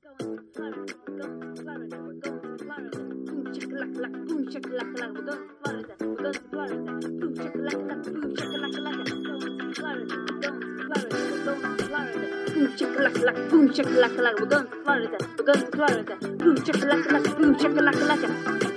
Going to Florida, we're going to Florida, we're going to Florida. Boom shakalaka, boom shakalaka, we're going to Florida, we're going to Florida. Boom shakalaka, boom shakalaka, going to Florida, going to Florida, we're going to Florida. Boom shakalaka, boom shakalaka, we're going to Florida, we're going to Florida. Boom shakalaka, boom shakalaka.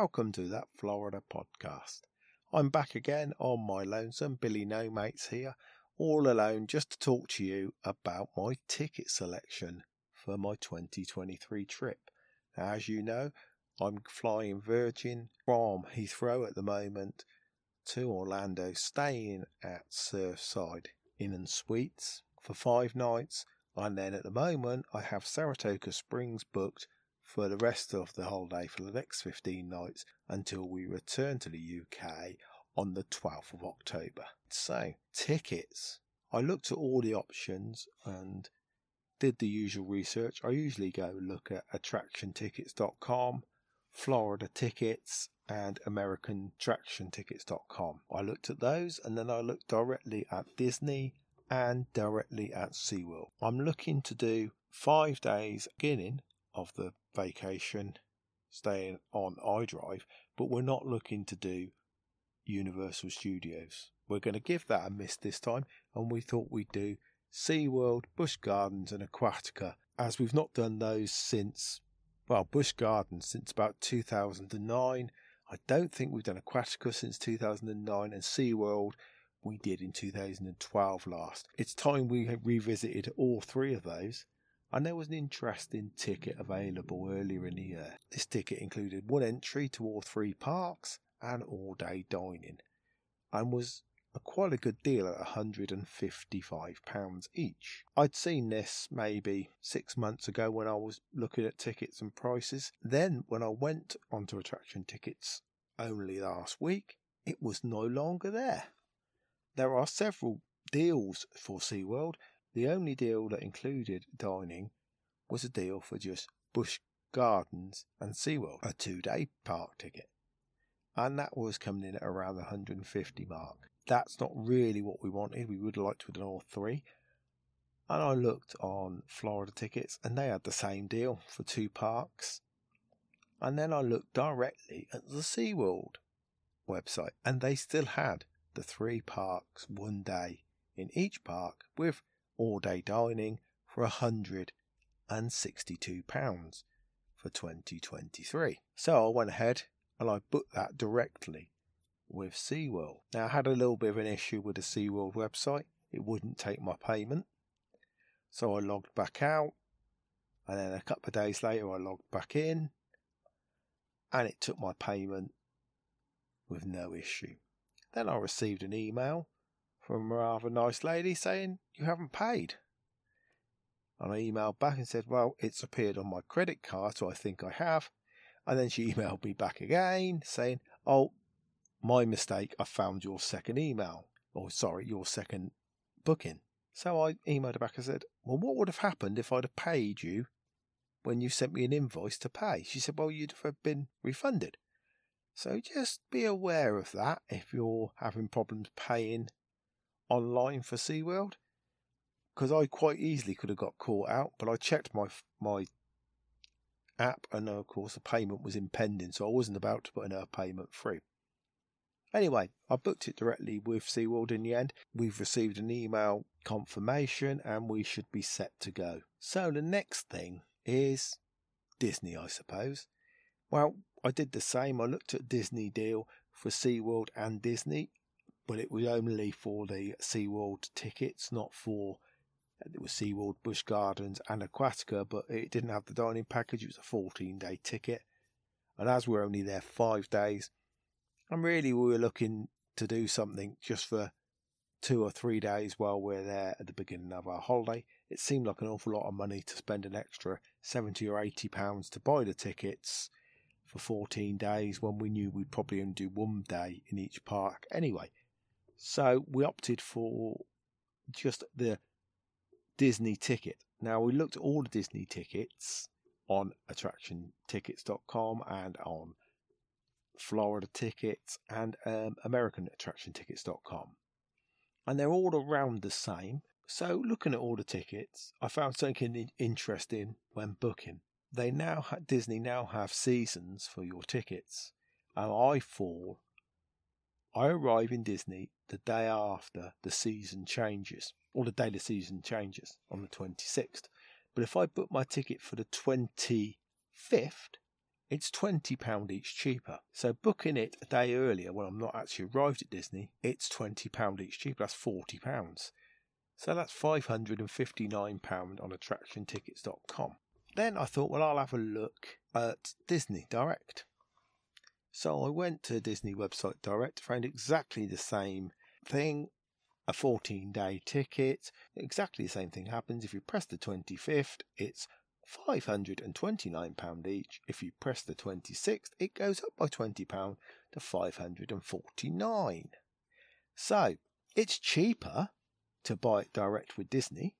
Welcome to that Florida podcast. I'm back again on my lonesome Billy No Mates here, all alone just to talk to you about my ticket selection for my 2023 trip. As you know, I'm flying Virgin from Heathrow at the moment to Orlando, staying at Surfside Inn and Suites for five nights, and then at the moment I have Saratoga Springs booked for the rest of the holiday for the next 15 nights until we return to the UK on the 12th of October. So, tickets. I looked at all the options and did the usual research. I usually go look at attractiontickets.com, Florida Tickets, and AmericanAttractionTickets.com. I looked at those and then I looked directly at Disney and directly at SeaWorld. I'm looking to do five days beginning of the vacation staying on iDrive, but we're not looking to do Universal Studios. We're going to give that a miss this time, and we thought we'd do SeaWorld, Busch Gardens, and Aquatica, as we've not done those since, well, Busch Gardens since about 2009. I don't think we've done Aquatica since 2009, and SeaWorld we did in 2012 last. It's time we revisited all three of those and there was an interesting ticket available earlier in the year. This ticket included one entry to all three parks and all day dining, and was a quite a good deal at £155 each. I'd seen this maybe six months ago when I was looking at tickets and prices. Then, when I went onto attraction tickets only last week, it was no longer there. There are several deals for SeaWorld, the only deal that included dining was a deal for just Busch Gardens and SeaWorld, a two day park ticket. And that was coming in at around the 150 mark. That's not really what we wanted. We would have liked to have done all three. And I looked on Florida tickets and they had the same deal for two parks. And then I looked directly at the SeaWorld website and they still had the three parks one day in each park with all day dining for £162 for 2023. So I went ahead and I booked that directly with SeaWorld. Now I had a little bit of an issue with the SeaWorld website. It wouldn't take my payment. So I logged back out and then a couple of days later I logged back in and it took my payment with no issue. Then I received an email from a rather nice lady saying, You haven't paid. And I emailed back and said, Well, it's appeared on my credit card, so I think I have. And then she emailed me back again saying, Oh, my mistake, I found your second email. Or, sorry, your second booking. So I emailed her back and said, Well, what would have happened if I'd have paid you when you sent me an invoice to pay? She said, Well, you'd have been refunded. So just be aware of that if you're having problems paying online for SeaWorld because I quite easily could have got caught out, but I checked my my app and of course the payment was impending, so I wasn't about to put in a payment through. Anyway, I booked it directly with SeaWorld in the end. We've received an email confirmation and we should be set to go. So the next thing is Disney, I suppose. Well, I did the same. I looked at Disney deal for SeaWorld and Disney but it was only for the SeaWorld tickets, not for uh, it was SeaWorld, Busch Gardens, and Aquatica, but it didn't have the dining package. It was a 14 day ticket. And as we're only there five days, and really we were looking to do something just for two or three days while we're there at the beginning of our holiday, it seemed like an awful lot of money to spend an extra 70 or 80 pounds to buy the tickets for 14 days when we knew we'd probably only do one day in each park anyway. So we opted for just the Disney ticket. Now we looked at all the Disney tickets on attractiontickets.com and on Florida tickets and um, American attraction tickets.com. And they're all around the same. So looking at all the tickets, I found something interesting when booking. They now Disney now have seasons for your tickets, and I fall. I arrive in Disney the day after the season changes, or the day the season changes on the 26th. But if I book my ticket for the 25th, it's £20 each cheaper. So booking it a day earlier when I'm not actually arrived at Disney, it's £20 each cheaper. That's £40. So that's £559 on attractiontickets.com. Then I thought, well, I'll have a look at Disney Direct. So I went to Disney website direct, found exactly the same thing, a 14 day ticket. Exactly the same thing happens. If you press the 25th, it's £529 each. If you press the 26th, it goes up by £20 to 549 So it's cheaper to buy it direct with Disney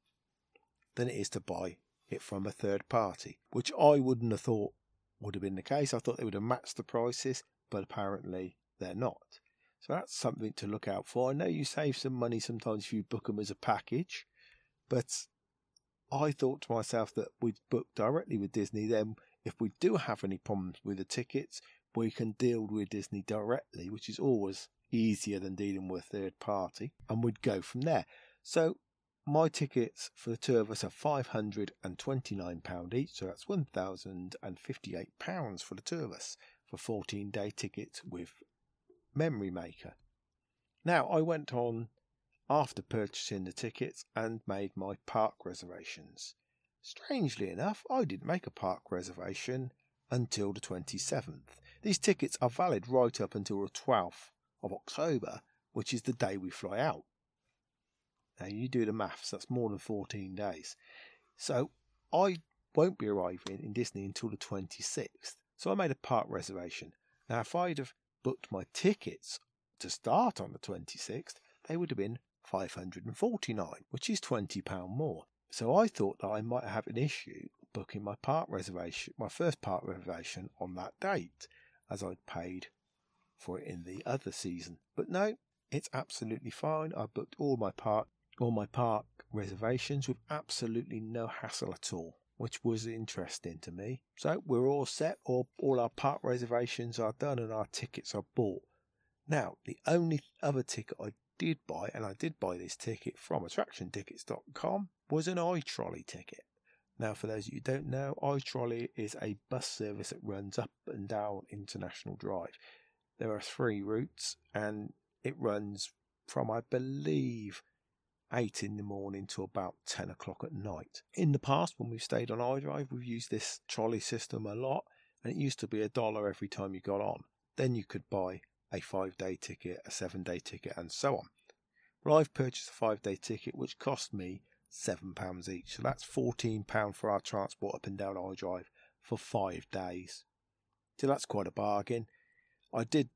than it is to buy it from a third party, which I wouldn't have thought would have been the case. I thought they would have matched the prices, but apparently they're not. So that's something to look out for. I know you save some money sometimes if you book them as a package, but I thought to myself that we'd book directly with Disney. Then, if we do have any problems with the tickets, we can deal with Disney directly, which is always easier than dealing with a third party, and we'd go from there. So, my tickets for the two of us are £529 each, so that's £1,058 for the two of us for 14 day tickets with Memory Maker. Now, I went on after purchasing the tickets and made my park reservations. Strangely enough, I didn't make a park reservation until the 27th. These tickets are valid right up until the 12th of October, which is the day we fly out. Now you do the maths, that's more than 14 days. So I won't be arriving in Disney until the 26th. So I made a park reservation. Now, if I'd have booked my tickets to start on the 26th, they would have been 549, which is £20 more. So I thought that I might have an issue booking my park reservation, my first park reservation on that date, as I'd paid for it in the other season. But no, it's absolutely fine. I booked all my park all my park reservations with absolutely no hassle at all, which was interesting to me. So we're all set, all, all our park reservations are done and our tickets are bought. Now, the only other ticket I did buy, and I did buy this ticket from attractiontickets.com, was an iTrolley ticket. Now, for those of you who don't know, iTrolley is a bus service that runs up and down International Drive. There are three routes, and it runs from, I believe, 8 in the morning to about 10 o'clock at night. In the past, when we've stayed on iDrive, we've used this trolley system a lot, and it used to be a dollar every time you got on. Then you could buy a five day ticket, a seven day ticket, and so on. Well, I've purchased a five day ticket which cost me £7 each. So that's £14 for our transport up and down iDrive for five days. So that's quite a bargain. I did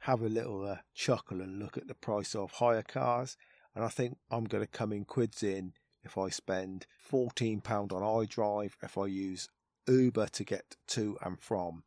have a little uh, chuckle and look at the price of hire cars, and I think I'm going to come in quids in if I spend £14 on iDrive, if I use Uber to get to and from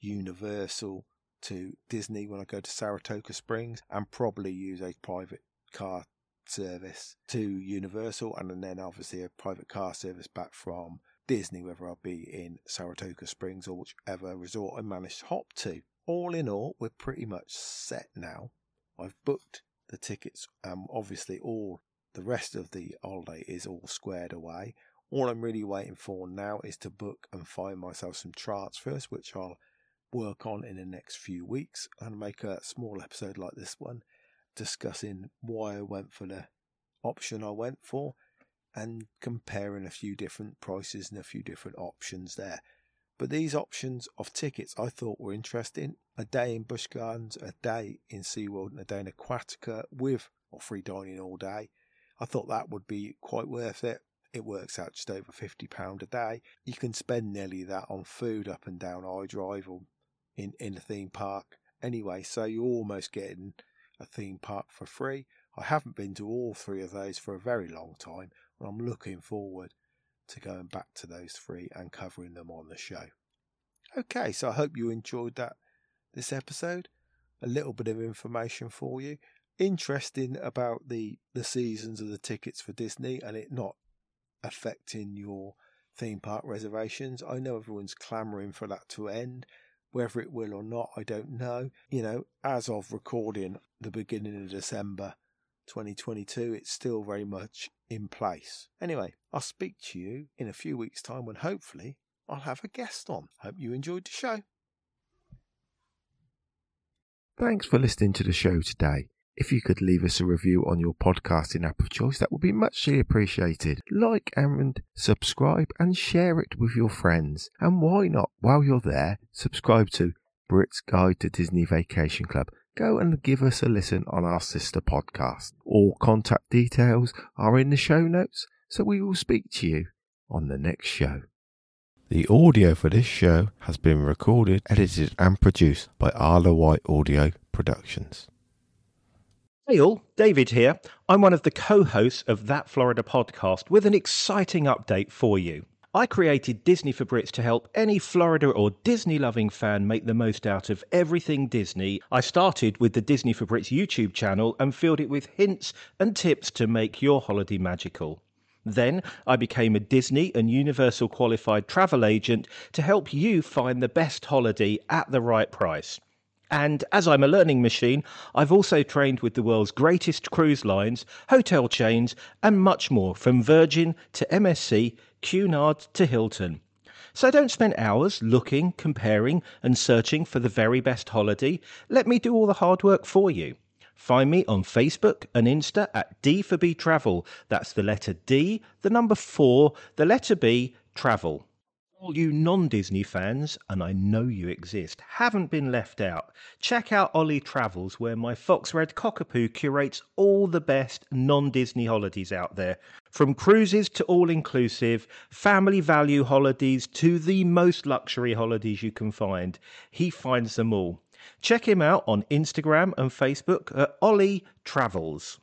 Universal to Disney when I go to Saratoga Springs and probably use a private car service to Universal and then obviously a private car service back from Disney, whether I'll be in Saratoga Springs or whichever resort I manage to hop to. All in all, we're pretty much set now. I've booked the tickets. Um, obviously, all the rest of the holiday is all squared away. All I'm really waiting for now is to book and find myself some transfers, which I'll work on in the next few weeks and make a small episode like this one discussing why I went for the option I went for and comparing a few different prices and a few different options there. But these options of tickets I thought were interesting. A day in Busch Gardens, a day in SeaWorld, and a day in Aquatica with or free dining all day. I thought that would be quite worth it. It works out just over £50 a day. You can spend nearly that on food up and down iDrive or in, in a theme park anyway, so you're almost getting a theme park for free. I haven't been to all three of those for a very long time. And I'm looking forward to going back to those three and covering them on the show. Okay, so I hope you enjoyed that this episode. A little bit of information for you. Interesting about the the seasons of the tickets for Disney and it not affecting your theme park reservations. I know everyone's clamoring for that to end. Whether it will or not, I don't know. You know, as of recording the beginning of December 2022, it's still very much in place. Anyway, I'll speak to you in a few weeks' time when hopefully I'll have a guest on. Hope you enjoyed the show. Thanks for listening to the show today. If you could leave us a review on your podcasting app of choice, that would be muchly appreciated. Like and subscribe and share it with your friends. And why not, while you're there, subscribe to Brit's Guide to Disney Vacation Club. Go and give us a listen on our sister podcast. All contact details are in the show notes, so we will speak to you on the next show. The audio for this show has been recorded, edited, and produced by Arla White Audio Productions. Hey all, David here. I'm one of the co hosts of That Florida podcast with an exciting update for you. I created Disney for Brits to help any Florida or Disney loving fan make the most out of everything Disney. I started with the Disney for Brits YouTube channel and filled it with hints and tips to make your holiday magical. Then I became a Disney and Universal qualified travel agent to help you find the best holiday at the right price. And as I'm a learning machine, I've also trained with the world's greatest cruise lines, hotel chains, and much more from Virgin to MSC, Cunard to Hilton. So don't spend hours looking, comparing, and searching for the very best holiday. Let me do all the hard work for you. Find me on Facebook and Insta at D for B Travel. That's the letter D, the number four, the letter B, travel all you non Disney fans, and I know you exist, haven't been left out. Check out Ollie Travels, where my Fox Red Cockapoo curates all the best non Disney holidays out there. From cruises to all inclusive, family value holidays to the most luxury holidays you can find. He finds them all. Check him out on Instagram and Facebook at Ollie Travels.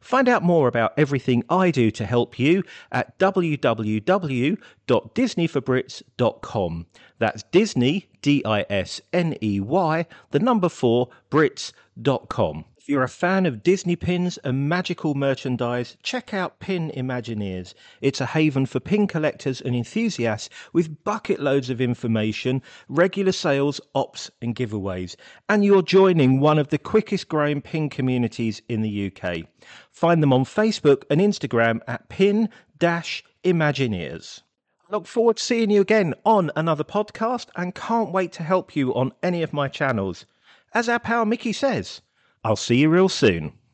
Find out more about everything I do to help you at www.disneyforbrits.com. That's Disney, D I S N E Y, the number four, Brits.com. If you're a fan of Disney pins and magical merchandise, check out Pin Imagineers. It's a haven for pin collectors and enthusiasts with bucket loads of information, regular sales, ops, and giveaways. And you're joining one of the quickest growing pin communities in the UK. Find them on Facebook and Instagram at Pin Imagineers. I look forward to seeing you again on another podcast and can't wait to help you on any of my channels. As our pal Mickey says, I'll see you real soon.